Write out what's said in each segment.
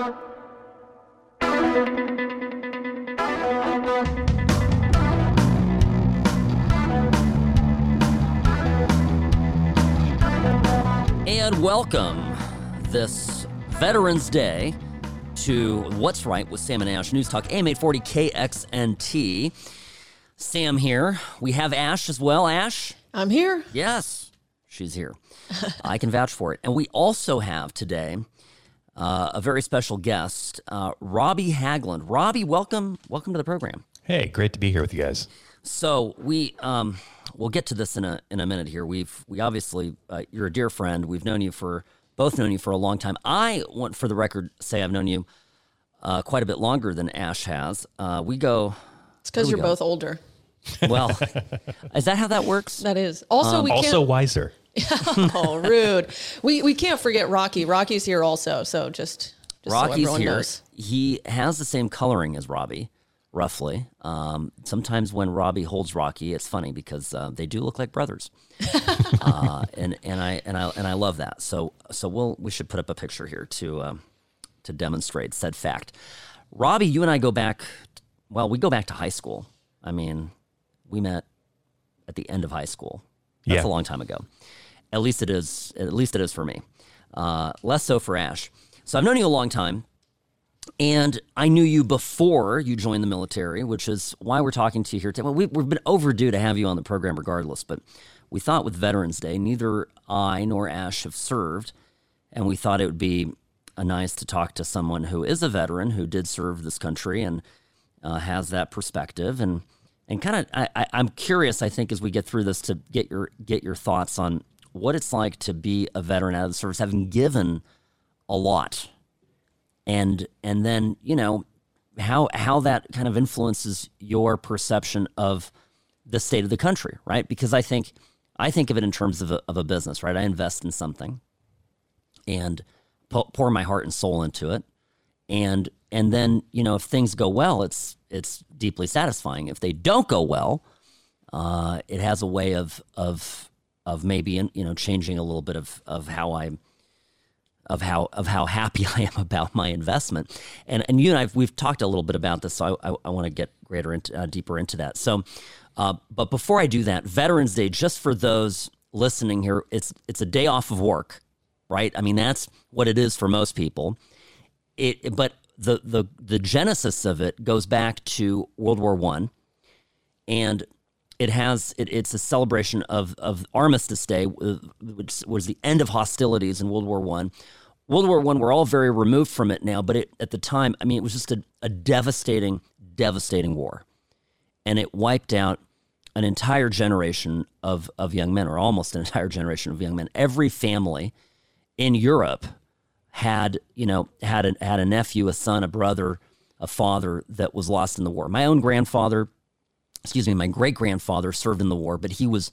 And welcome this Veterans Day to What's Right with Sam and Ash News Talk AM 840 KXNT. Sam here. We have Ash as well. Ash? I'm here. Yes, she's here. I can vouch for it. And we also have today uh, a very special guest, uh, Robbie Hagland. Robbie, welcome, welcome to the program. Hey, great to be here with you guys. So we um, we'll get to this in a in a minute. Here, we've we obviously uh, you're a dear friend. We've known you for both known you for a long time. I want, for the record, say I've known you uh, quite a bit longer than Ash has. Uh, we go. It's because you're go. both older. Well, is that how that works? That is. Also, Um, we Also can't. wiser. oh, rude. We we can't forget Rocky. Rocky's here also. So just, just Rocky's everyone here. knows. He has the same coloring as Robbie, roughly. Um, sometimes when Robbie holds Rocky, it's funny because uh, they do look like brothers, uh, and and I and I and I love that. So so we'll we should put up a picture here to um, to demonstrate said fact. Robbie, you and I go back. Well, we go back to high school. I mean, we met at the end of high school. That's Yeah. a long time ago. At least it is. At least it is for me. Uh, less so for Ash. So I've known you a long time, and I knew you before you joined the military, which is why we're talking to you here today. Well, we, we've been overdue to have you on the program, regardless. But we thought with Veterans Day, neither I nor Ash have served, and we thought it would be uh, nice to talk to someone who is a veteran who did serve this country and uh, has that perspective and and kind of I, I'm curious. I think as we get through this to get your get your thoughts on what it's like to be a veteran out of the service, having given a lot, and and then you know how how that kind of influences your perception of the state of the country, right? Because I think I think of it in terms of a, of a business, right? I invest in something and pour my heart and soul into it, and and then you know if things go well, it's it's deeply satisfying. If they don't go well, uh, it has a way of of of maybe you know changing a little bit of of how I of how of how happy I am about my investment. And and you and I we've talked a little bit about this, so I, I, I want to get greater into, uh, deeper into that. So, uh, but before I do that, Veterans Day, just for those listening here, it's it's a day off of work, right? I mean that's what it is for most people. It but the the the genesis of it goes back to World War One, and it has it, it's a celebration of of Armistice Day, uh, which was the end of hostilities in World War One. World War One, we're all very removed from it now, but it, at the time, I mean, it was just a, a devastating, devastating war, and it wiped out an entire generation of of young men, or almost an entire generation of young men. Every family in Europe had you know had a, had a nephew, a son, a brother, a father that was lost in the war. My own grandfather excuse me, my great grandfather served in the war, but he was,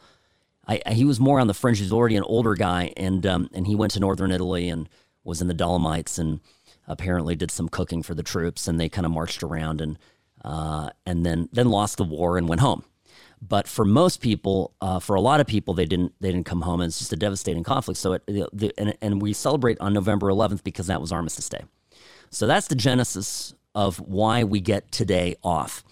I, he was more on the fringe. He was already an older guy, and um, and he went to northern Italy and was in the Dolomites, and apparently did some cooking for the troops, and they kind of marched around and uh, and then then lost the war and went home. But for most people, uh, for a lot of people, they didn't they didn't come home, and it's just a devastating conflict. So it, the, the, and, and we celebrate on November 11th because that was Armistice Day. So that's the genesis of why we get today off.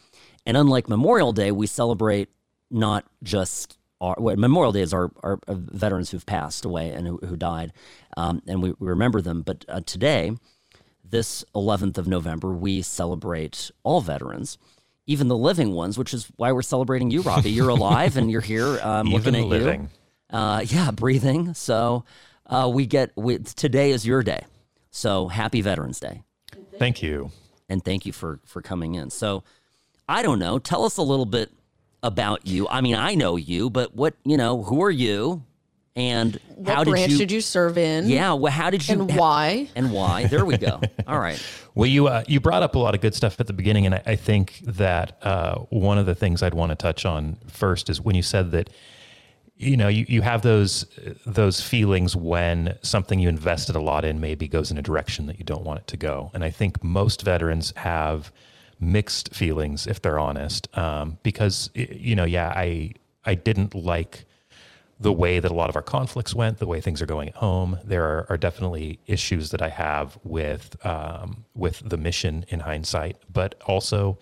And unlike Memorial Day, we celebrate not just our well, Memorial Day is our, our uh, veterans who've passed away and who, who died, um, and we, we remember them. But uh, today, this 11th of November, we celebrate all veterans, even the living ones, which is why we're celebrating you, Robbie. You're alive and you're here um, Even looking at living. you. Uh, yeah, breathing. So uh, we get we, today is your day. So happy Veterans Day Thank you. and thank you for for coming in. So, I don't know. Tell us a little bit about you. I mean, I know you, but what you know? Who are you? And What how did you? did you serve in? yeah. Well, how did you? And why? And why? There we go. All right. Well, you uh, you brought up a lot of good stuff at the beginning, and I, I think that uh, one of the things I'd want to touch on first is when you said that you know you, you have those those feelings when something you invested a lot in maybe goes in a direction that you don't want it to go, and I think most veterans have mixed feelings if they're honest, um, because you know yeah I I didn't like the way that a lot of our conflicts went, the way things are going at home. There are, are definitely issues that I have with um, with the mission in hindsight, but also,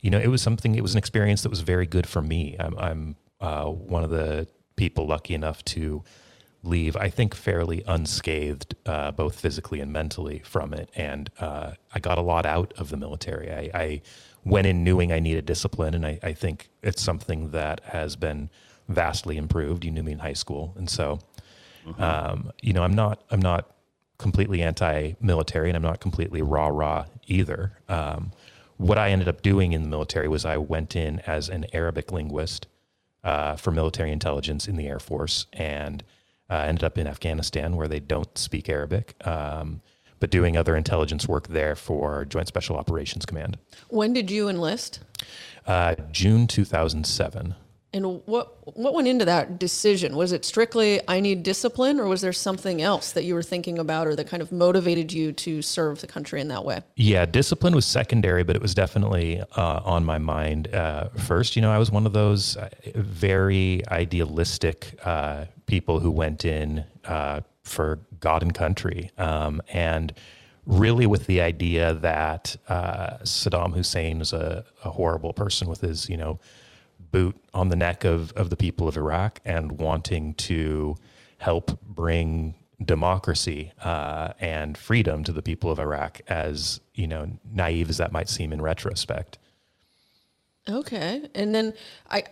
you know, it was something. It was an experience that was very good for me. I'm, I'm uh, one of the people lucky enough to leave, I think, fairly unscathed, uh, both physically and mentally from it. And uh, I got a lot out of the military. I, I went in knowing I needed discipline, and I, I, think it's something that has been vastly improved. You knew me in high school, and so mm-hmm. um, you know I'm not I'm not completely anti-military, and I'm not completely rah rah either. Um, what I ended up doing in the military was I went in as an Arabic linguist uh, for military intelligence in the Air Force, and uh, ended up in Afghanistan where they don't speak Arabic. Um, but doing other intelligence work there for Joint Special Operations Command. When did you enlist? Uh, June 2007. And what what went into that decision? Was it strictly I need discipline, or was there something else that you were thinking about, or that kind of motivated you to serve the country in that way? Yeah, discipline was secondary, but it was definitely uh, on my mind uh, first. You know, I was one of those uh, very idealistic uh, people who went in uh, for God and country, um, and really with the idea that uh, Saddam Hussein was a, a horrible person with his, you know boot on the neck of, of the people of Iraq and wanting to help bring democracy uh, and freedom to the people of Iraq, as you know, naive as that might seem in retrospect. Okay, and then I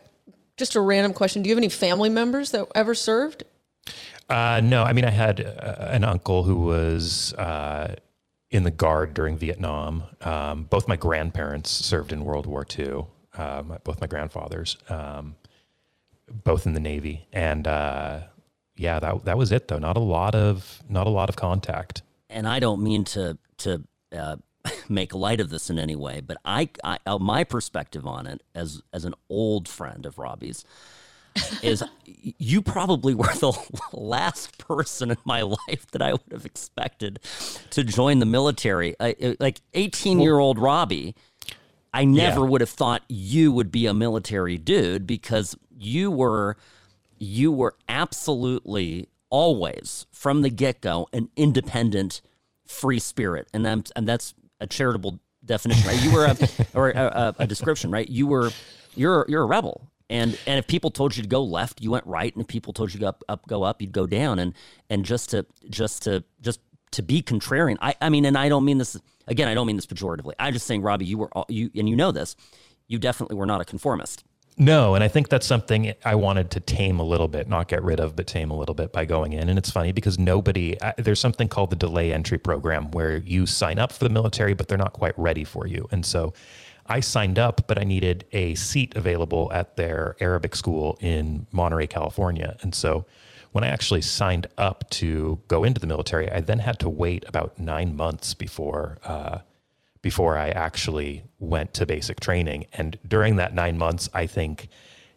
just a random question: Do you have any family members that ever served? Uh, no, I mean I had uh, an uncle who was uh, in the guard during Vietnam. Um, both my grandparents served in World War II uh, my, both my grandfathers, um, both in the Navy, and uh, yeah, that that was it though. Not a lot of not a lot of contact. And I don't mean to to uh, make light of this in any way, but I, I uh, my perspective on it as as an old friend of Robbie's is you probably were the last person in my life that I would have expected to join the military. I, like 18 year old Robbie I never yeah. would have thought you would be a military dude because you were you were absolutely always from the get-go an independent free spirit. And then and that's a charitable definition right? You were a or a, a, a description right? You were you're you're a rebel. And and if people told you to go left you went right. And if people told you to go up, up go up you'd go down. And and just to just to just to be contrarian i i mean and i don't mean this Again, I don't mean this pejoratively. I'm just saying, Robbie, you were all, you, and you know this. You definitely were not a conformist. No, and I think that's something I wanted to tame a little bit, not get rid of, but tame a little bit by going in. And it's funny because nobody, there's something called the delay entry program where you sign up for the military, but they're not quite ready for you. And so I signed up, but I needed a seat available at their Arabic school in Monterey, California. And so when I actually signed up to go into the military, I then had to wait about nine months before uh, before I actually went to basic training. And during that nine months, I think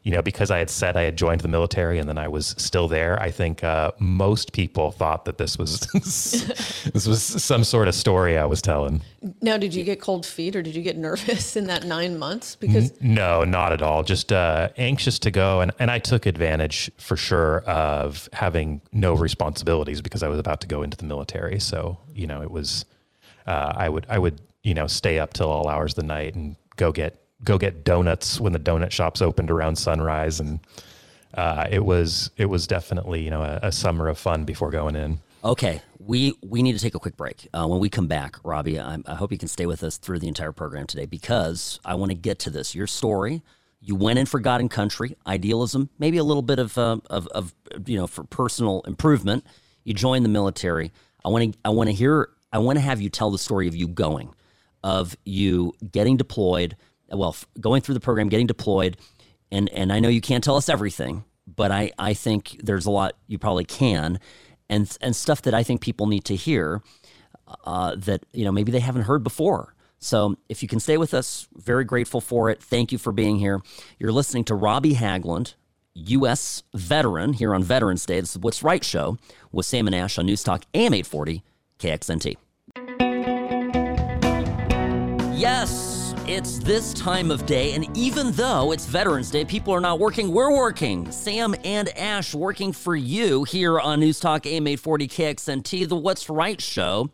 you know, because I had said I had joined the military and then I was still there, I think uh, most people thought that this was this was some sort of story I was telling. Now, did you get cold feet or did you get nervous in that nine months? Because N- no, not at all. Just uh, anxious to go, and and I took advantage for sure of having no responsibilities because I was about to go into the military. So you know, it was uh, I would I would you know stay up till all hours of the night and go get go get donuts when the donut shops opened around sunrise, and uh, it was it was definitely you know a, a, summer of fun before going in. Okay, we we need to take a quick break. Uh, when we come back, Robbie, I, I hope you can stay with us through the entire program today because I want to get to this. Your story. You went in for God and country, idealism, maybe a little bit of, uh, of, of you know for personal improvement. You joined the military. I want to I want to hear I want to have you tell the story of you going, of you getting deployed, well, going through the program, getting deployed, and and I know you can't tell us everything, but I I think there's a lot you probably can, and and stuff that I think people need to hear, uh, that you know maybe they haven't heard before. So if you can stay with us, very grateful for it. Thank you for being here. You're listening to Robbie Haglund, U.S. veteran, here on Veterans Day. This is What's Right show with Sam and Ash on News Talk AM 840 KXNT. Yes, It's this time of day, and even though it's Veterans Day, people are not working. We're working. Sam and Ash working for you here on News Talk AM 840 KXNT, the What's Right show.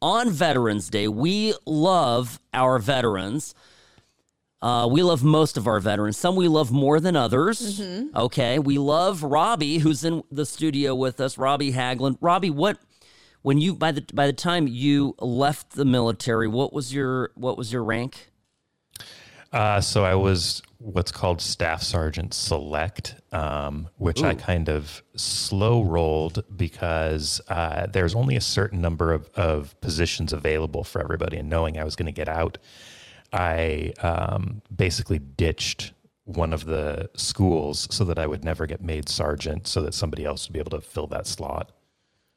On Veterans Day, we love our veterans. Uh, we love most of our veterans. Some we love more than others. Okay. We love Robbie, who's in the studio with us, Robbie Haglund. Robbie, what when you by the by the time you left the military, what was your what was your rank? Uh, so I was what's called Staff Sergeant Select, um, which I kind of slow rolled because uh, there's only a certain number of, of positions available for everybody. And knowing I was going to get out, I um, basically ditched one of the schools so that I would never get made sergeant, so that somebody else would be able to fill that slot.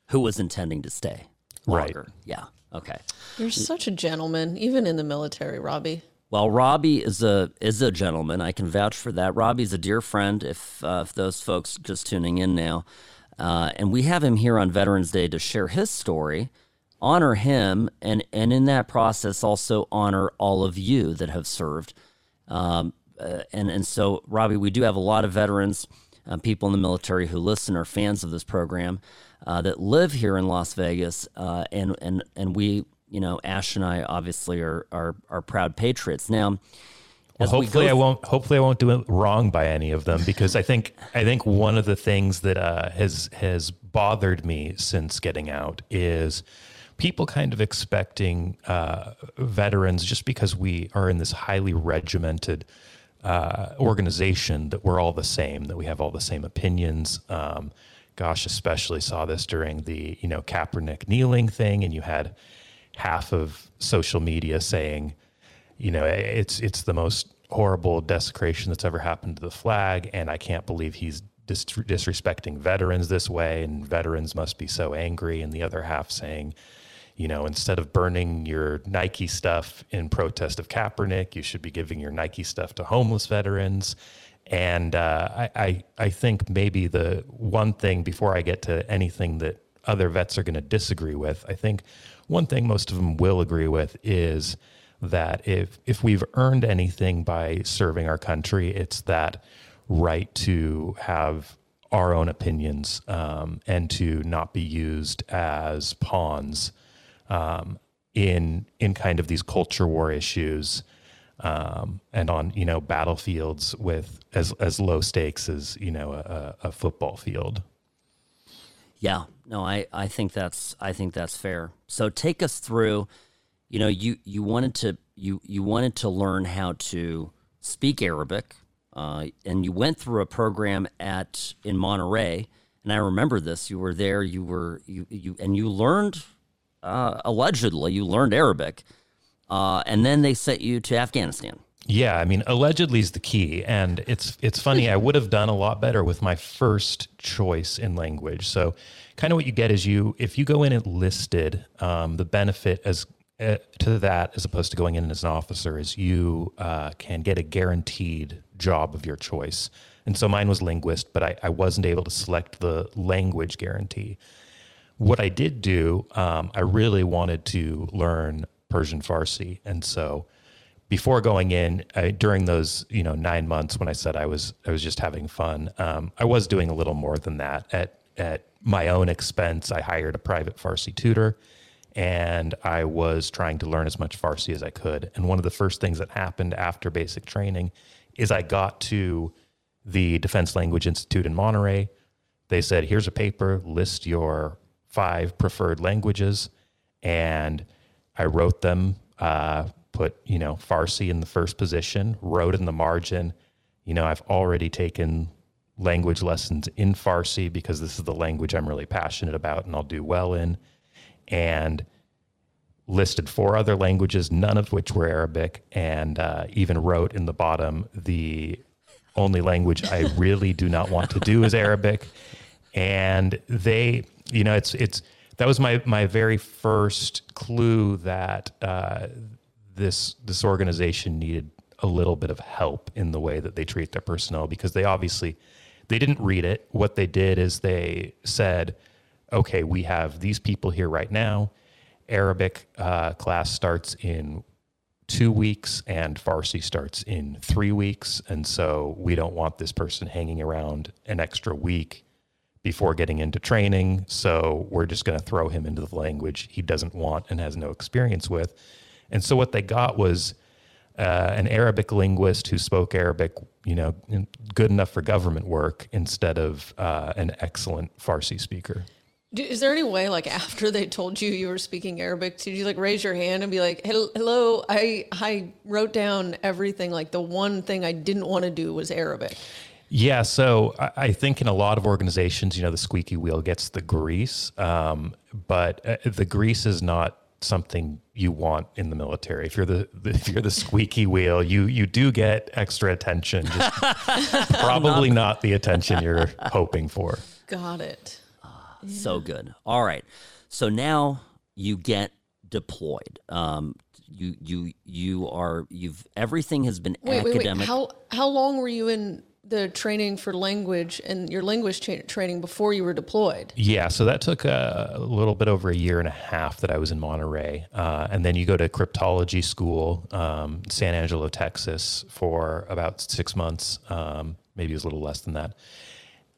Who was intending to stay Right. Yeah. Okay. You're such a gentleman, even in the military, Robbie. Well, Robbie is a is a gentleman. I can vouch for that. Robbie's a dear friend. If uh, if those folks just tuning in now, uh, and we have him here on Veterans Day to share his story, honor him, and and in that process also honor all of you that have served. Um, uh, and and so, Robbie, we do have a lot of veterans, uh, people in the military who listen, are fans of this program, uh, that live here in Las Vegas, uh, and and and we, you know, Ash and I obviously are are, are proud patriots. Now, Well, we hopefully I won't. Hopefully I won't do it wrong by any of them because I think I think one of the things that uh, has has bothered me since getting out is people kind of expecting uh, veterans just because we are in this highly regimented uh, organization that we're all the same, that we have all the same opinions. Um, gosh, especially saw this during the you know Kaepernick kneeling thing, and you had half of social media saying you know it's it's the most horrible desecration that's ever happened to the flag and i can't believe he's dis- disrespecting veterans this way and veterans must be so angry. And the other half saying you know instead of burning your nike stuff in protest of kaepernick you should be giving your nike stuff to homeless veterans. And uh, I, I i think maybe the one thing before i get to anything that other vets are going to disagree with i think one thing most of them will agree with is that if if we've earned anything by serving our country, it's that right to have our own opinions um, and to not be used as pawns um, in in kind of these culture war issues um, and on you know battlefields with as as low stakes as you know a, a football field. Yeah, no, I, I think that's I think that's fair. So take us through, you know, you you wanted to you you wanted to learn how to speak Arabic, uh, and you went through a program at in Monterey, and I remember this. You were there. You were you you and you learned uh, allegedly you learned Arabic, uh, and then they sent you to Afghanistan. Yeah, I mean, allegedly is the key, and it's it's funny. I would have done a lot better with my first choice in language. So, kind of what you get is you if you go in and listed, um, the benefit as uh, to that as opposed to going in as an officer is you uh, can get a guaranteed job of your choice. And so mine was linguist, but I, I wasn't able to select the language guarantee. What I did do, um, I really wanted to learn Persian Farsi, and so before going in I, during those you know nine months when I said I was I was just having fun, um, I was doing a little more than that at at my own expense. I hired a private Farsi tutor, and I was trying to learn as much Farsi as I could. And one of the first things that happened after basic training is I got to the Defense Language Institute in Monterey. They said, "Here's a paper. List your five preferred languages," and I wrote them. Uh, put you know Farsi in the first position. Wrote in the margin. You know, I've already taken language lessons in Farsi because this is the language I'm really passionate about and I'll do well in. And listed four other languages, none of which were Arabic, and uh, even wrote in the bottom the only language I really do not want to do is Arabic. And they, you know, it's it's that was my my very first clue that uh, this this organization needed a little bit of help in the way that they treat their personnel because they obviously they didn't read it. What they did is they said, "Okay, we have these people here right now. Arabic uh, class starts in two weeks, and Farsi starts in three weeks. And so we don't want this person hanging around an extra week before getting into training. So we're just going to throw him into the language he doesn't want and has no experience with. And so what they got was uh, an Arabic linguist who spoke Arabic, you know, good enough for government work instead of uh, an excellent Farsi speaker. Is there any way, like after they told you you were speaking Arabic, did you like raise your hand and be like, "Hello, I I wrote down everything. Like the one thing I didn't want to do was Arabic." Yeah, so I think in a lot of organizations, you know, the squeaky wheel gets the grease, um, but uh, the grease is not something you want in the military. If you're the, if you're the squeaky wheel, you you do get extra attention, just probably not the attention you're hoping for. Got it. So good. All right. So now you get deployed. Um, you you you are you've everything has been wait, academic. Wait, wait. How how long were you in the training for language and your language training before you were deployed? Yeah, so that took a, a, little bit over a year and a half that I was in Monterey, uh, and then you go to cryptology school, um, San Angelo, Texas, for about six months. Um, maybe it was a little less than that,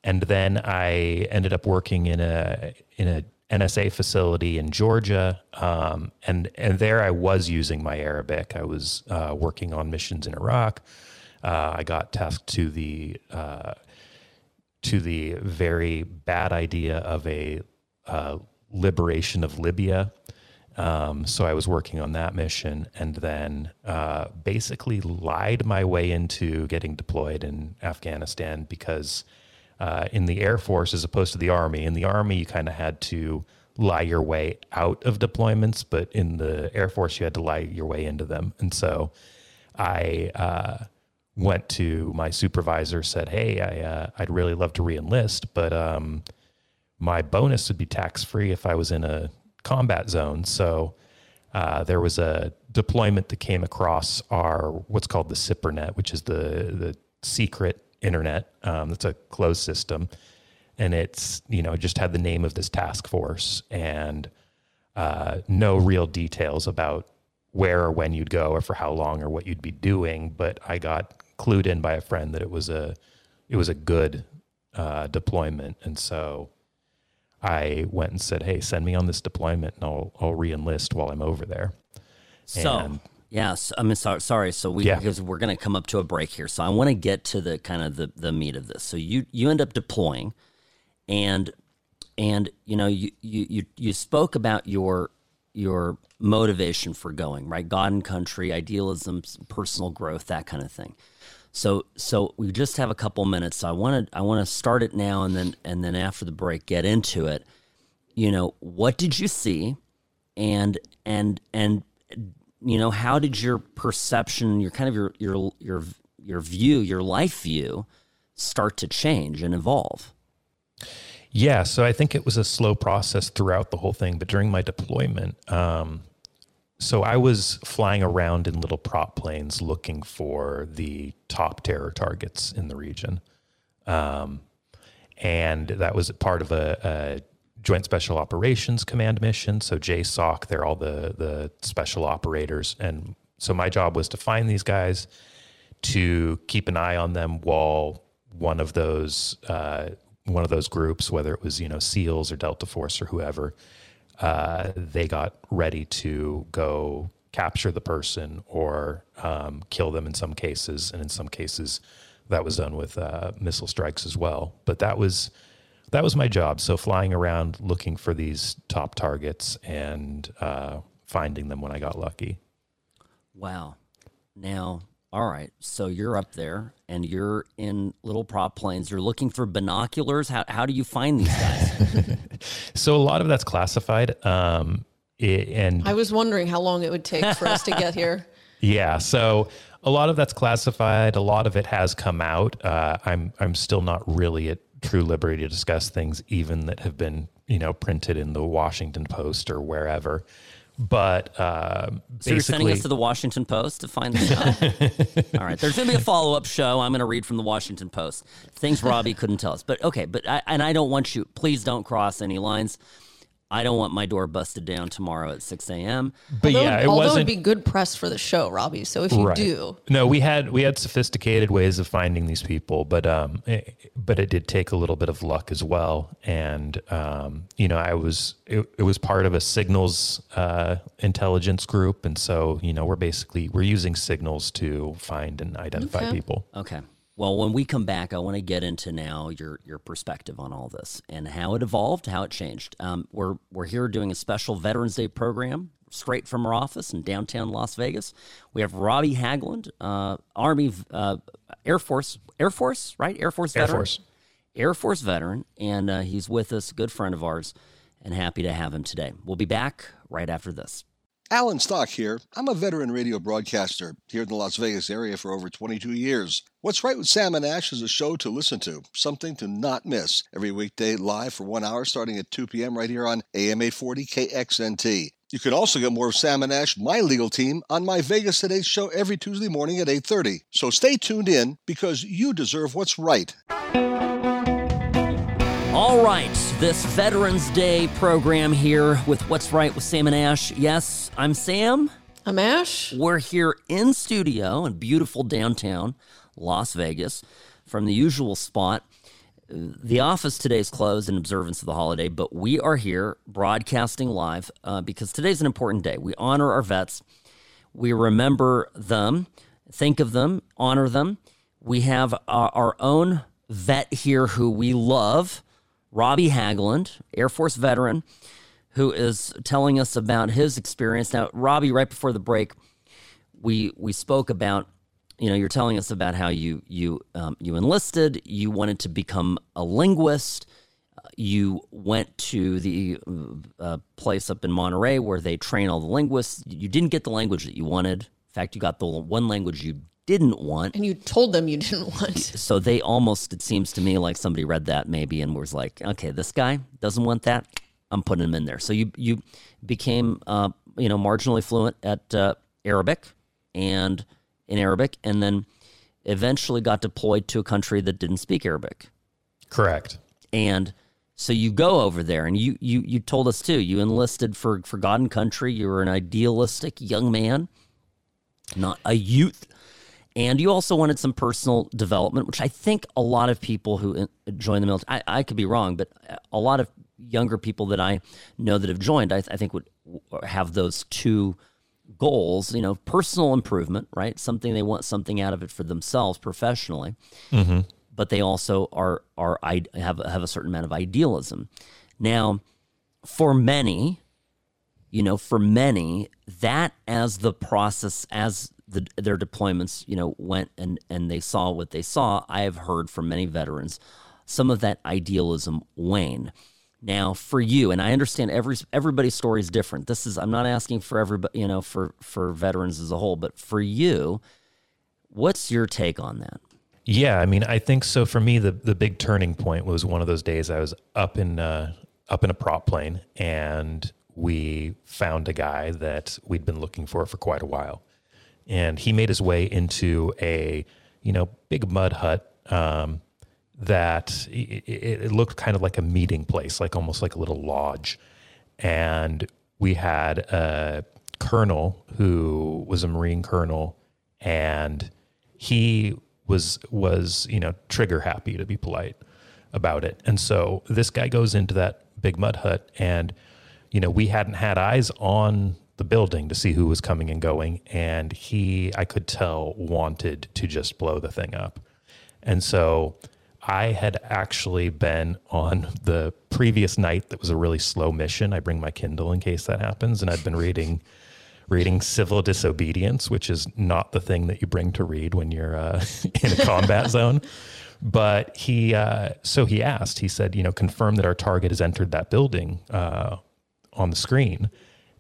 and then I ended up working in a in a NSA facility in Georgia, um, and and there I was using my Arabic. I was uh, working on missions in Iraq. Uh, I got tasked to the uh, to the very bad idea of a uh, liberation of Libya. Um, so I was working on that mission, and then uh, basically lied my way into getting deployed in Afghanistan because uh, in the Air Force, as opposed to the Army, in the Army you kind of had to lie your way out of deployments, but in the Air Force you had to lie your way into them, and so I uh, went to my supervisor, said, "Hey, I uh, I'd really love to reenlist, but um, my bonus would be tax free if I was in a combat zone." So uh, there was a deployment that came across our what's called the SIPRNet, which is the the secret internet. Um, it's a closed system, and it's you know just had the name of this task force and uh, no real details about where or when you'd go or for how long or what you'd be doing. But I got clued in by a friend that it was a it was a good uh, deployment, and so I went and said, "Hey, send me on this deployment, and I'll I'll reenlist while I'm over there." So. And, Yes, I'm sorry. Sorry, so we yeah. because we're going to come up to a break here, so I want to get to the kind of the, the meat of this. So you you end up deploying, and and you know you you you, you spoke about your your motivation for going right, God and country, idealism, personal growth, that kind of thing. So so we just have a couple minutes. So I want to I want to start it now and then and then after the break get into it. You know, what did you see? And and and you know, how did your perception, your kind of your your your your view, your life view start to change and evolve? Yeah, so I think it was a slow process throughout the whole thing, but during my deployment, um, so I was flying around in little prop planes looking for the top terror targets in the region. Um, and that was part of a, a, Joint Special Operations Command mission. So JSOC, they're all the, the special operators. And so my job was to find these guys, to keep an eye on them while one of those uh, one of those groups, whether it was you know SEALs or Delta Force or whoever, uh, they got ready to go capture the person or um, kill them in some cases, and in some cases that was done with uh, missile strikes as well. But that was that was my job. So flying around looking for these top targets and uh, finding them when I got lucky. Wow. Now all right. So you're up there and you're in little prop planes. You're looking for binoculars. How, how do you find these guys? so a lot of that's classified. Um, it, and I was wondering how long it would take for us to get here. Yeah. So a lot of that's classified. A lot of it has come out. Uh, I'm, I'm still not really at true liberty to discuss things even that have been, you know, printed in the Washington Post or wherever. But uh, so you're sending us to the Washington Post to find this guy. All right, there's going to be a follow up show. I'm going to read from the Washington Post things Robbie couldn't tell us. But okay, but I, and I don't want you. Please don't cross any lines. I don't want my door busted down tomorrow at 6 a.m. But although, yeah, it although wasn't it'd be good press for the show, Robbie. So if you Right. do, No, we had we had sophisticated ways of finding these people, but um, it, but it did take a little bit of luck as well. And um, you know, I was it, it was part of a signals uh, intelligence group, and so you know, we're basically we're using signals to find and identify Okay. people. Okay. Well, when we come back, I want to get into now your your perspective on all this and how it evolved, how it changed. Um, we're we're here doing a special Veterans Day program straight from our office in downtown Las Vegas. We have Robbie Hagland, uh, Army, uh, Air Force, Air Force, right? Air Force Air. Force. Air Force veteran, and uh, he's with us, a good friend of ours, and happy to have him today. We'll be back right after this. Alan Stock here. I'm a veteran radio broadcaster here in the Las Vegas area for over 22 years. What's Right with Sam and Ash is a show to listen to, something to not miss. Every weekday live for one hour starting at 2 p.m. right here on AM 840 KXNT. You can also get more of Sam and Ash, my legal team, on my Vegas Today show every Tuesday morning at 8.30. So stay tuned in because you deserve what's right. All right, this Veterans Day program here with What's Right with Sam and Ash. Yes, I'm Sam. I'm Ash. We're here in studio in beautiful downtown Las Vegas from the usual spot. The office today is closed in observance of the holiday, but we are here broadcasting live uh, because today's an important day. We honor our vets, we remember them, think of them, honor them. We have our, our own vet here who we love, Robbie Hagland, Air Force veteran, who is telling us about his experience. Now, Robbie, right before the break, we we spoke about you know you're telling us about how you you um, you enlisted you wanted to become a linguist Uh, you went to the uh, place up in Monterey where they train all the linguists you didn't get the language that you wanted in fact you got the one language you didn't want And you told them you didn't want. so they almost it seems to me like somebody read that maybe and was like okay this guy doesn't want that i'm putting him in there so you you became uh, you know marginally fluent at uh, arabic and in arabic and then eventually got deployed to a country that didn't speak arabic Correct. and so you go over there and you you you told us too you enlisted for for god country you were an idealistic young man not a youth and you also wanted some personal development which i think a lot of people who uh, join the military I, I could be wrong but uh, a lot of younger people that i know that have joined i, I think would have those two goals you know personal improvement right? Something they want something out of it for themselves professionally. Mm-hmm. But they also are are I have have a certain amount of idealism. Now, for many, you know, for many, that as the process as the, their deployments, you know, went and and they saw what they saw. I have heard from many veterans some of that idealism wane. Now, for you, and I understand every everybody's story is different. This is I'm not asking for everybody, you know, for for veterans as a whole, but for you, what's your take on that? Yeah, I mean, I think so. For me, the the big turning point was one of those days I was up in uh, up in a prop plane, and we found a guy that we'd been looking for for quite a while, and he made his way into a you know big mud hut um, that it, it, looked kind of like a meeting place, like almost like a little lodge, and we had a colonel who was a Marine colonel, and he was was you know trigger happy to be polite about it. And so this guy goes into that big mud hut and you know we hadn't had eyes on the building to see who was coming and going and he i could tell wanted to just blow the thing up and so i had actually been on the previous night that was a really slow mission i bring my kindle in case that happens and i'd been reading reading civil disobedience, which is not the thing that you bring to read when you're uh, in a combat zone. But he, uh, so he asked, he said, you know, confirm that our target has entered that building uh, on the screen.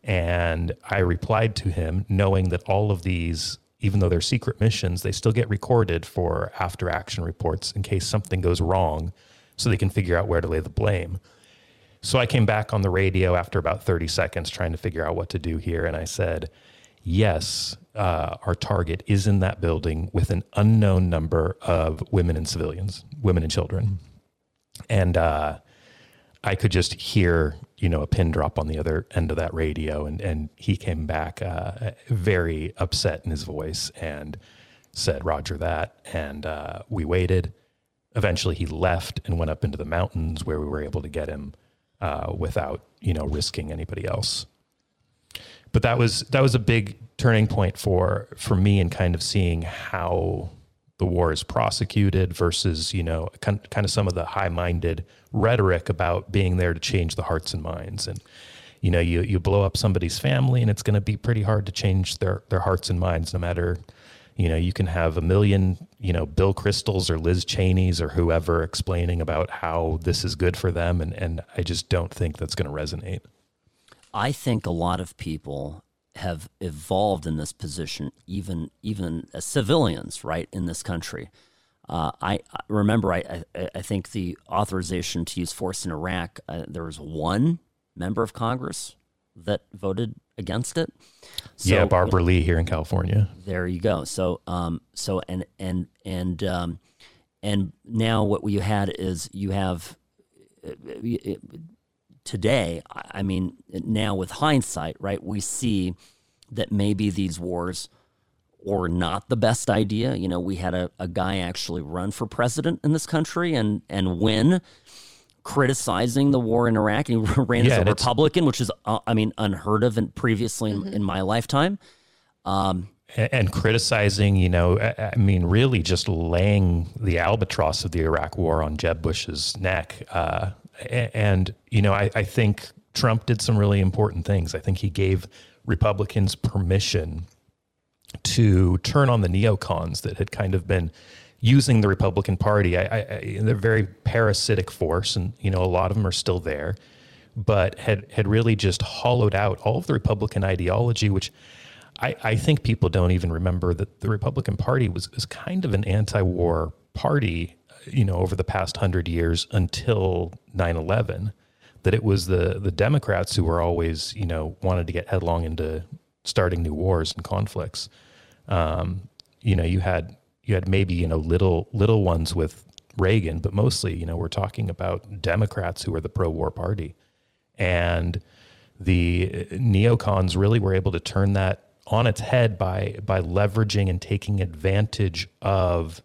And I replied to him, knowing that all of these, even though they're secret missions, they still get recorded for after action reports in case something goes wrong so they can figure out where to lay the blame. So I came back on the radio after about 30 seconds trying to figure out what to do here. And I said, yes, uh, our target is in that building with an unknown number of women and civilians, women and children. And uh, I could just hear, you know, a pin drop on the other end of that radio. And, and he came back uh, very upset in his voice and said, Roger that. And uh, we waited. Eventually, he left and went up into the mountains where we were able to get him uh, without, you know, risking anybody else. But that was that was a big turning point for for me in kind of seeing how the war is prosecuted versus you know kind, kind of some of the high-minded rhetoric about being there to change the hearts and minds. And you know you you blow up somebody's family and it's going to be pretty hard to change their their hearts and minds no matter you know you can have a million you know bill Kristols or liz cheney's or whoever explaining about how this is good for them. And and i just don't think that's going to resonate. I think a lot of people have evolved in this position, even even as civilians, right in this country. Uh, I, I, remember, I, I, I think the authorization to use force in Iraq. Uh, there was one member of Congress that voted against it. So, yeah, Barbara Lee here in California. There you go. So, um, so and and and um, and now what you had is you have uh, today, I mean, now with hindsight, right, we see that maybe these wars were not the best idea. You know, we had a, a guy actually run for president in this country and, and win criticizing the war in Iraq. And he ran yeah, as a Republican, which is, uh, I mean, unheard of in, previously mm-hmm. in, in, my lifetime. Um, and, and criticizing, you know, I, I, mean, really just laying the albatross of the Iraq war on Jeb Bush's neck. Uh, and, you know, I, I think Trump did some really important things. I think he gave Republicans permission to turn on the neocons that had kind of been using the Republican Party. I, I, they're a very parasitic force, and you know a lot of them are still there, but had had really just hollowed out all of the Republican ideology, which I, I think people don't even remember that the Republican Party was, was kind of an anti-war party you know, over the past hundred years until 9-11, that it was the the Democrats who were always, you know, wanted to get headlong into starting new wars and conflicts. Um, you know, you had you had maybe you know little little ones with Reagan, but mostly, you know, we're talking about Democrats who are the pro-war party, and the neocons really were able to turn that on its head by by leveraging and taking advantage of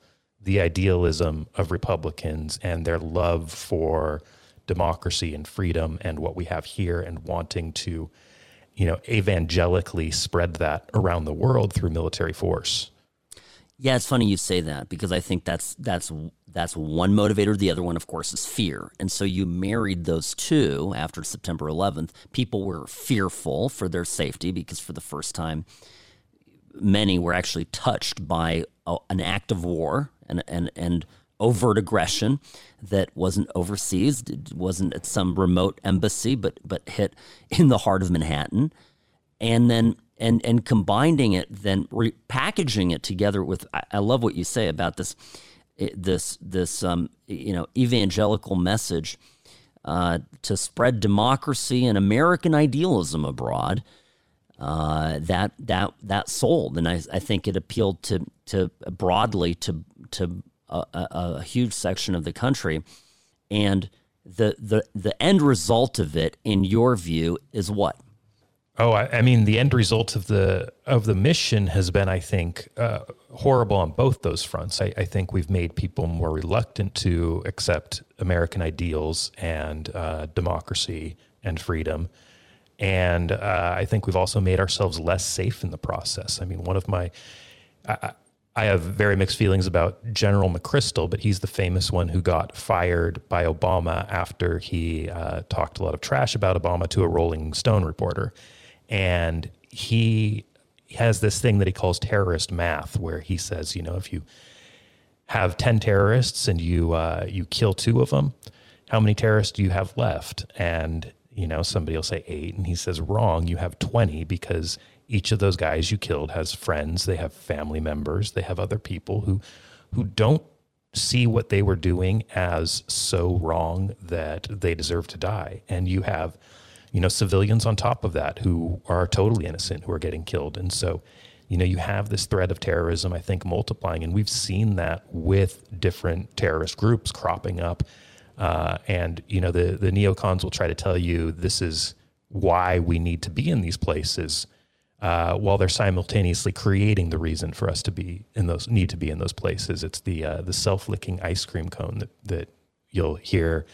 the idealism of Republicans and their love for democracy and freedom and what we have here and wanting to, you know, evangelically spread that around the world through military force. Yeah, it's funny you say that because I think that's that's that's one motivator. The other one, of course, is fear. And so you married those two after September 11th. People were fearful for their safety because for the first time, many were actually touched by a, an act of war and and and overt aggression that wasn't overseas, it wasn't at some remote embassy, but but hit in the heart of Manhattan, and then and and combining it, then repackaging it together with. I, I love what you say about this this this um, you know evangelical message uh, to spread democracy and American idealism abroad. Uh, that that that sold, and I, I think it appealed to to broadly to to a, a, huge section of the country, and the the the end result of it, in your view, is what? Oh, I, I, mean, the end result of the of the mission has been, I think, uh, horrible on both those fronts. I, I, think we've made people more reluctant to accept American ideals and uh, democracy and freedom, and uh, I think we've also made ourselves less safe in the process. I mean, one of my I, I have very mixed feelings about General McChrystal, but he's the famous one who got fired by Obama after he uh, talked a lot of trash about Obama to a Rolling Stone reporter. And he has this thing that he calls terrorist math, where he says, you know, if you have 10 terrorists and you, uh, you kill two of them, how many terrorists do you have left? And, you know, somebody will say eight. And he says, wrong, you have 20 because each of those guys you killed has friends, they have family members, they have other people who who don't see what they were doing as so wrong that they deserve to die. And you have, you know, civilians on top of that who are totally innocent who are getting killed. And so, you know, you have this threat of terrorism, I think, multiplying. And we've seen that with different terrorist groups cropping up Uh, and you know the the neocons will try to tell you this is why we need to be in these places, uh, while they're simultaneously creating the reason for us to be in those need to be in those places. It's the uh, the self licking ice cream cone that that you'll hear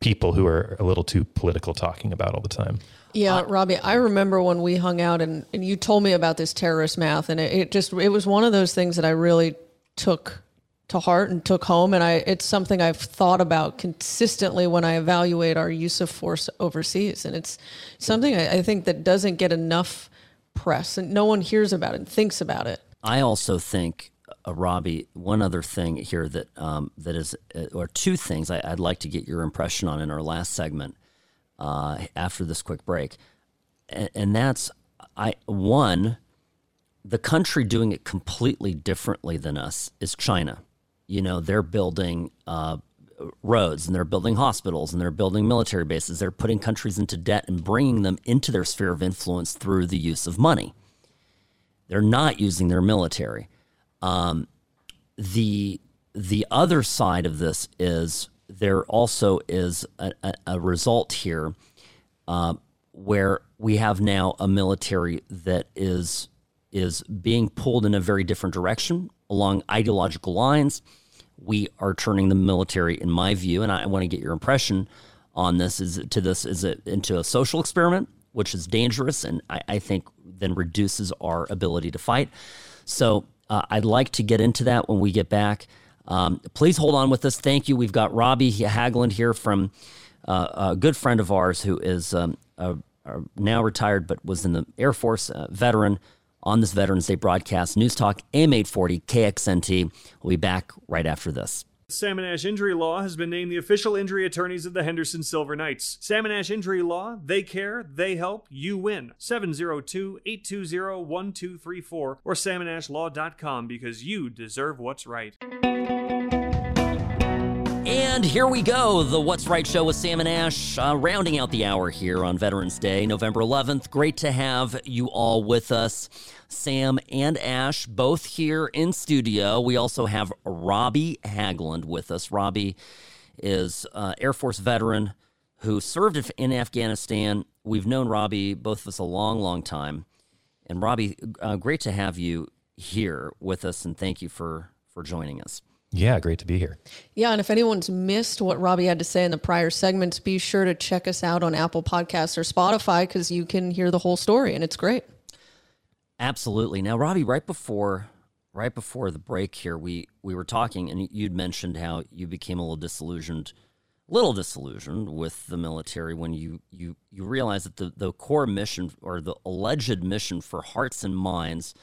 people who are a little too political talking about all the time. Yeah, Robbie, I remember when we hung out and, and you told me about this terrorist math and it, it just it was one of those things that I really took to heart and took home and I it's something I've thought about consistently when I evaluate our use of force overseas. And it's something I, I think that doesn't get enough press and no one hears about it and thinks about it. I also think, uh, Robbie, one other thing here that um, that is, uh, or two things I, would like to get your impression on in our last segment uh, after this quick break, and, and that's I one, the country doing it completely differently than us is China. You know, they're building uh, roads and they're building hospitals and they're building military bases. They're putting countries into debt and bringing them into their sphere of influence through the use of money. They're not using their military. Um, the the other side of this is there also is a, a, a result here uh, where we have now a military that is is being pulled in a very different direction along ideological lines. We are turning the military, in my view, and I want to get your impression on this. Is to this is it into a social experiment, which is dangerous, and I, I think then reduces our ability to fight. So uh, I'd like to get into that when we get back. Um, please hold on with us. Thank you. We've got Robbie Haglund here from uh, a good friend of ours who is um, a, a now retired but was in the Air Force, uh, veteran on this Veterans Day broadcast. News Talk AM 840 KXNT. We'll be back right after this. Sam and Ash Injury Law has been named the official injury attorneys of the Henderson Silver Knights. Sam and Ash Injury Law, they care, they help, you win. 702 820 1234 or samandashlaw.com because you deserve what's right. And here we go, the What's Right show with Sam and Ash, uh, rounding out the hour here on Veterans Day, November 11th. Great to have you all with us. Sam and Ash both here in studio. We also have Robbie Haglund with us. Robbie is uh, Air Force veteran who served in Afghanistan. We've known Robbie, both of us, a long, long time. And Robbie, uh, great to have you here with us, and thank you for for joining us. Yeah, great to be here. Yeah, and if anyone's missed what Robbie had to say in the prior segments, be sure to check us out on Apple Podcasts or Spotify because you can hear the whole story and it's great. Absolutely. Now, Robbie, right before right before the break here, we we were talking, and you'd mentioned how you became a little disillusioned, little disillusioned with the military when you you you realized that the the core mission or the alleged mission for hearts and minds,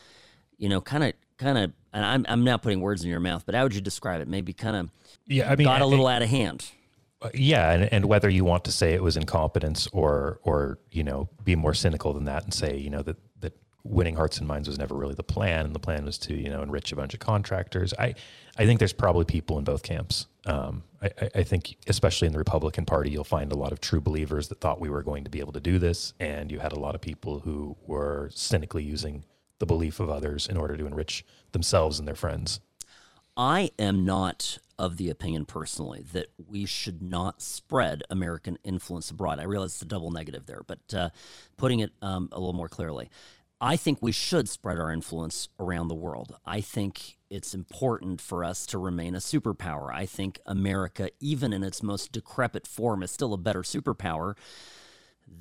you know, kind of kind of and I'm I'm now putting words in your mouth, but how would you describe it? Maybe kind of yeah, I mean, got a little I, out of hand. Uh, yeah, and, and whether you want to say it was incompetence or or you know be more cynical than that and say you know that winning hearts and minds was never really the plan, and the plan was to you know enrich a bunch of contractors. I I think there's probably people in both camps. Um, I, I think especially in the Republican Party, you'll find a lot of true believers that thought we were going to be able to do this, and you had a lot of people who were cynically using the belief of others in order to enrich themselves and their friends. I am not of the opinion personally that we should not spread American influence abroad. I realize it's a double negative there, but uh, putting it um, a little more clearly, I think we should spread our influence around the world. I think it's important for us to remain a superpower. I think America, even in its most decrepit form, is still a better superpower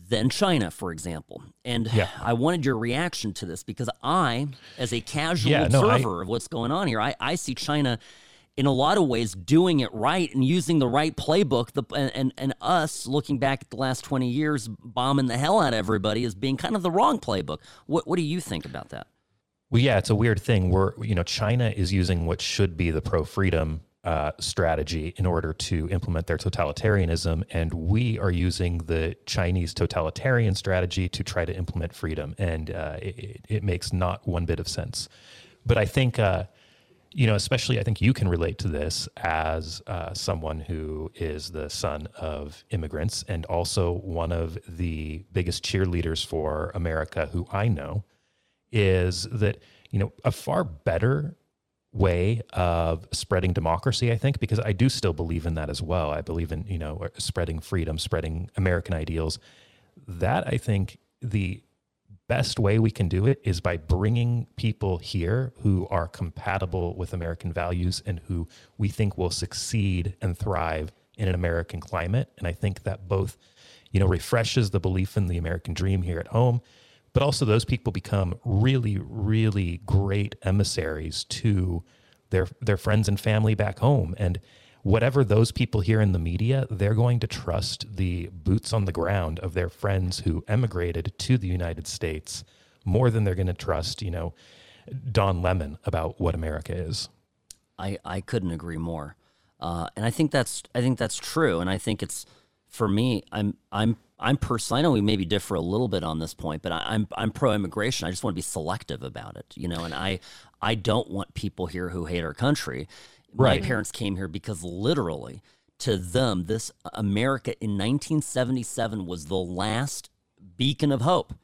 than China, for example. And yeah. I wanted your reaction to this because I, as a casual yeah, observer no, I, of what's going on here, I, I see China in a lot of ways doing it right and using the right playbook the, and, and, us looking back at the last 20 years bombing the hell out of everybody as being kind of the wrong playbook what, what do you think about that well yeah it's a weird thing where you know china is using what should be the pro-freedom uh, strategy in order to implement their totalitarianism. And we are using the Chinese totalitarian strategy to try to implement freedom. And uh, it, it, makes not one bit of sense. But I think, uh, you know, especially I think you can relate to this as uh, someone who is the son of immigrants and also one of the biggest cheerleaders for America who I know is that, you know, a far better way of spreading democracy i think because i do still believe in that as well. I believe in you know spreading freedom spreading american ideals. That i think the best way we can do it is by bringing people here who are compatible with american values and who we think will succeed and thrive in an american climate and i think that both you know refreshes the belief in the american dream here at home but also those people become really, really great emissaries to their their friends and family back home. And whatever those people hear in the media, they're going to trust the boots on the ground of their friends who emigrated to the United States more than they're going to trust, you know, Don Lemon about what America is. I, I couldn't agree more. Uh, and I think that's I think that's true. And I think it's for me, I'm I'm I'm personally, I know we maybe differ a little bit on this point, but I, I'm I'm pro immigration. I just want to be selective about it, you know. And I I don't want people here who hate our country. Right. My parents came here because literally, to them, this America in 1977 was the last beacon of hope.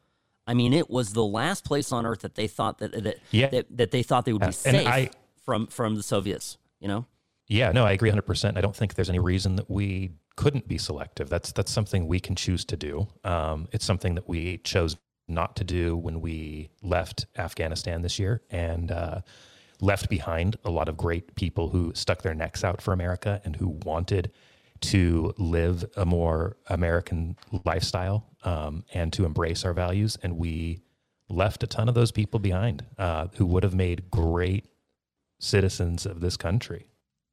I mean, it was the last place on earth that they thought that that Yeah. that, that they thought they would be and safe I- from from the Soviets. You know. Yeah, no, I agree 100%. I don't think there's any reason that we couldn't be selective. That's that's something we can choose to do. Um, it's something that we chose not to do when we left Afghanistan this year and uh, left behind a lot of great people who stuck their necks out for America and who wanted to live a more American lifestyle um, and to embrace our values. And we left a ton of those people behind uh, who would have made great citizens of this country.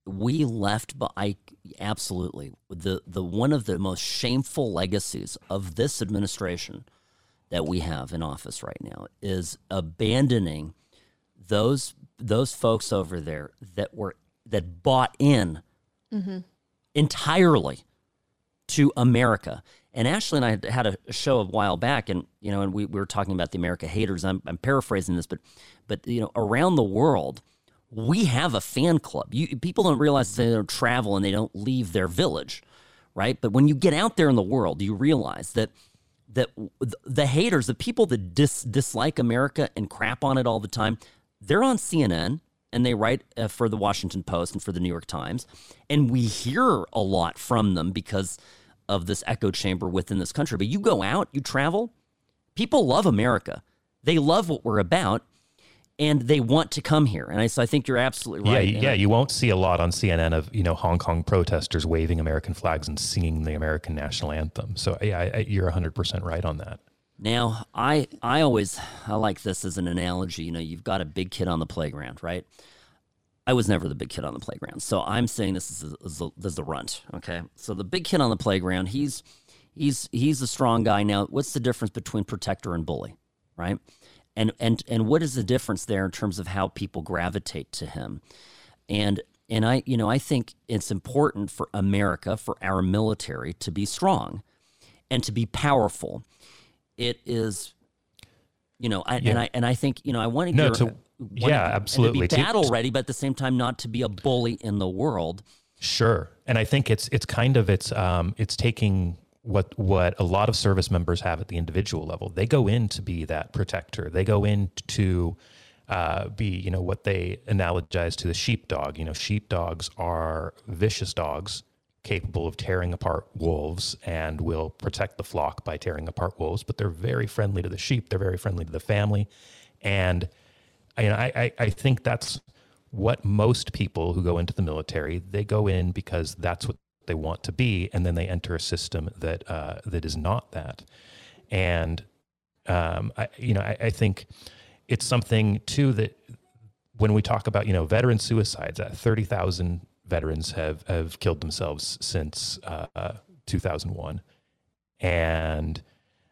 we left but i absolutely the the one of the most shameful legacies of this administration that we have in office right now is abandoning those those folks over there that were that bought in mm-hmm. entirely to America. And Ashley and I had a show a while back, and you know, and we, we were talking about the America haters. I'm, I'm paraphrasing this, but but you know, around the world, we have a fan club. You people don't realize they don't travel and they don't leave their village, right? But when you get out there in the world, you realize that that the haters, the people that dis, dislike America and crap on it all the time, they're on CNN and they write uh, for the Washington Post and for the New York Times, and we hear a lot from them because of this echo chamber within this country. But you go out, you travel, people love America. They love what we're about, and they want to come here. And I, so I think you're absolutely right. y- And yeah. You won't see a lot on CNN of you know Hong Kong protesters waving American flags and singing the American national anthem. So yeah, I, I, you're 100 percent right on that. Now, I I always I like this as an analogy. You know, you've got a big kid on the playground, right? I was never the big kid on the playground, so I'm saying this is a, is a, this is the runt. Okay, so the big kid on the playground, he's he's he's a strong guy. Now, what's the difference between protector and bully, right? And and and what is the difference there in terms of how people gravitate to him? And and I you know I think it's important for America for our military to be strong and to be powerful. It is, you know, I, and I and I think you know I want to No, to- yeah, absolutely. to To- be battle ready, but at the same time not to be a bully in the world. Sure, and I think it's it's kind of it's um it's taking what what a lot of service members have at the individual level. They go in to be that protector. They go in to uh, be you know what they analogize to the sheepdog. You know, sheepdogs are vicious dogs capable of tearing apart wolves and will protect the flock by tearing apart wolves. But they're very friendly to the sheep. They're very friendly to the family, and you know, I, I, I think that's what most people who go into the military they go in because that's what they want to be, and then they enter a system that uh, that is not that. And um, I, you know, I, I think it's something too that when we talk about you know veteran suicides, uh, thirty thousand veterans have have killed themselves since uh, 2001, and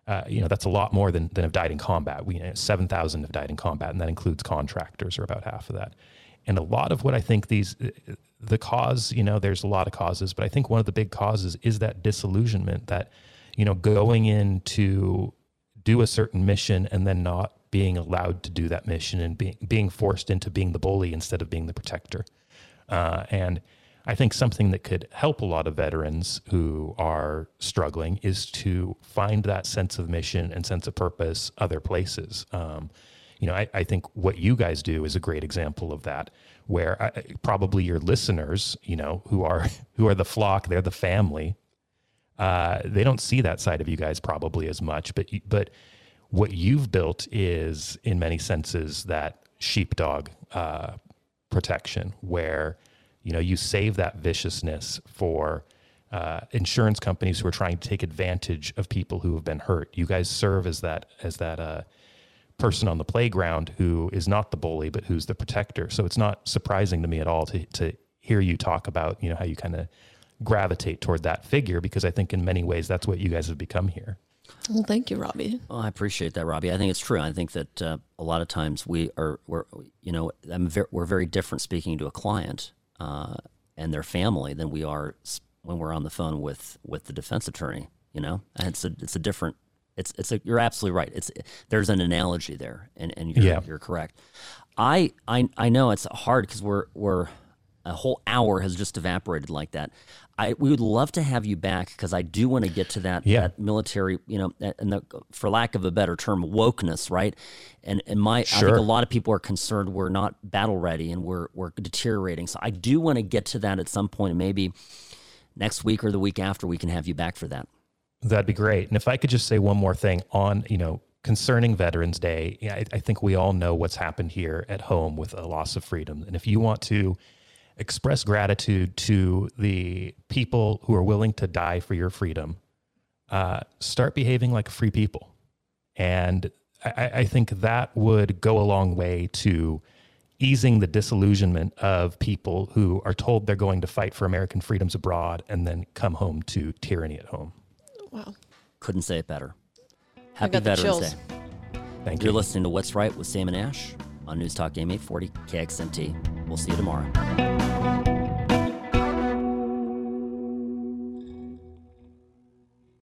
uh, you know that's a lot more than than have died in combat. We seven thousand have died in combat, and that includes contractors, or about half of that. And a lot of what I think these the cause, you know, there's a lot of causes, but I think one of the big causes is that disillusionment that you know going in to do a certain mission and then not being allowed to do that mission and being being forced into being the bully instead of being the protector. Uh, and I think something that could help a lot of veterans who are struggling is to find that sense of mission and sense of purpose other places. Um, you know, I, I think what you guys do is a great example of that, where I, probably your listeners, you know, who are who are the flock, they're the family. Uh, they don't see that side of you guys probably as much, but but what you've built is, in many senses, that sheepdog uh, protection, where you know you save that viciousness for uh, insurance companies who are trying to take advantage of people who have been hurt. You guys serve as that as that uh, person on the playground who is not the bully, but who's the protector. So it's not surprising to me at all to to hear you talk about you know how you kind of gravitate toward that figure because I think in many ways that's what you guys have become here. Well, thank you, Robbie. Well, I appreciate that, Robbie. I think it's true. I think that uh, a lot of times we are, we're, you know, I'm ver- we're very different speaking to a client uh, and their family than we are when we're on the phone with with the defense attorney. You know, and it's a it's a different. It's it's a. You're absolutely right. It's there's an analogy there, and and you're, Yeah. you're correct. I I I know it's hard because we're we're a whole hour has just evaporated like that. I we would love to have you back because I do want to get to that, Yeah. that military, you know, and the, for lack of a better term, wokeness, right? And and my I think a lot of people are concerned we're not battle ready and we're we're deteriorating. So I do want to get to that at some point, and maybe next week or the week after we can have you back for that. That'd be great. And if I could just say one more thing on, you know, concerning Veterans Day, yeah, I, I think we all know what's happened here at home with a loss of freedom. And if you want to express gratitude to the people who are willing to die for your freedom, uh, start behaving like free people. And I, I- I think that would go a long way to easing the disillusionment of people who are told they're going to fight for American freedoms abroad and then come home to tyranny at home. Wow. Couldn't say it better. Happy Veterans. Day. Thank You're you. listening to What's Right with Sam and Ash on News Talk AM 840 KXNT. We'll see you tomorrow.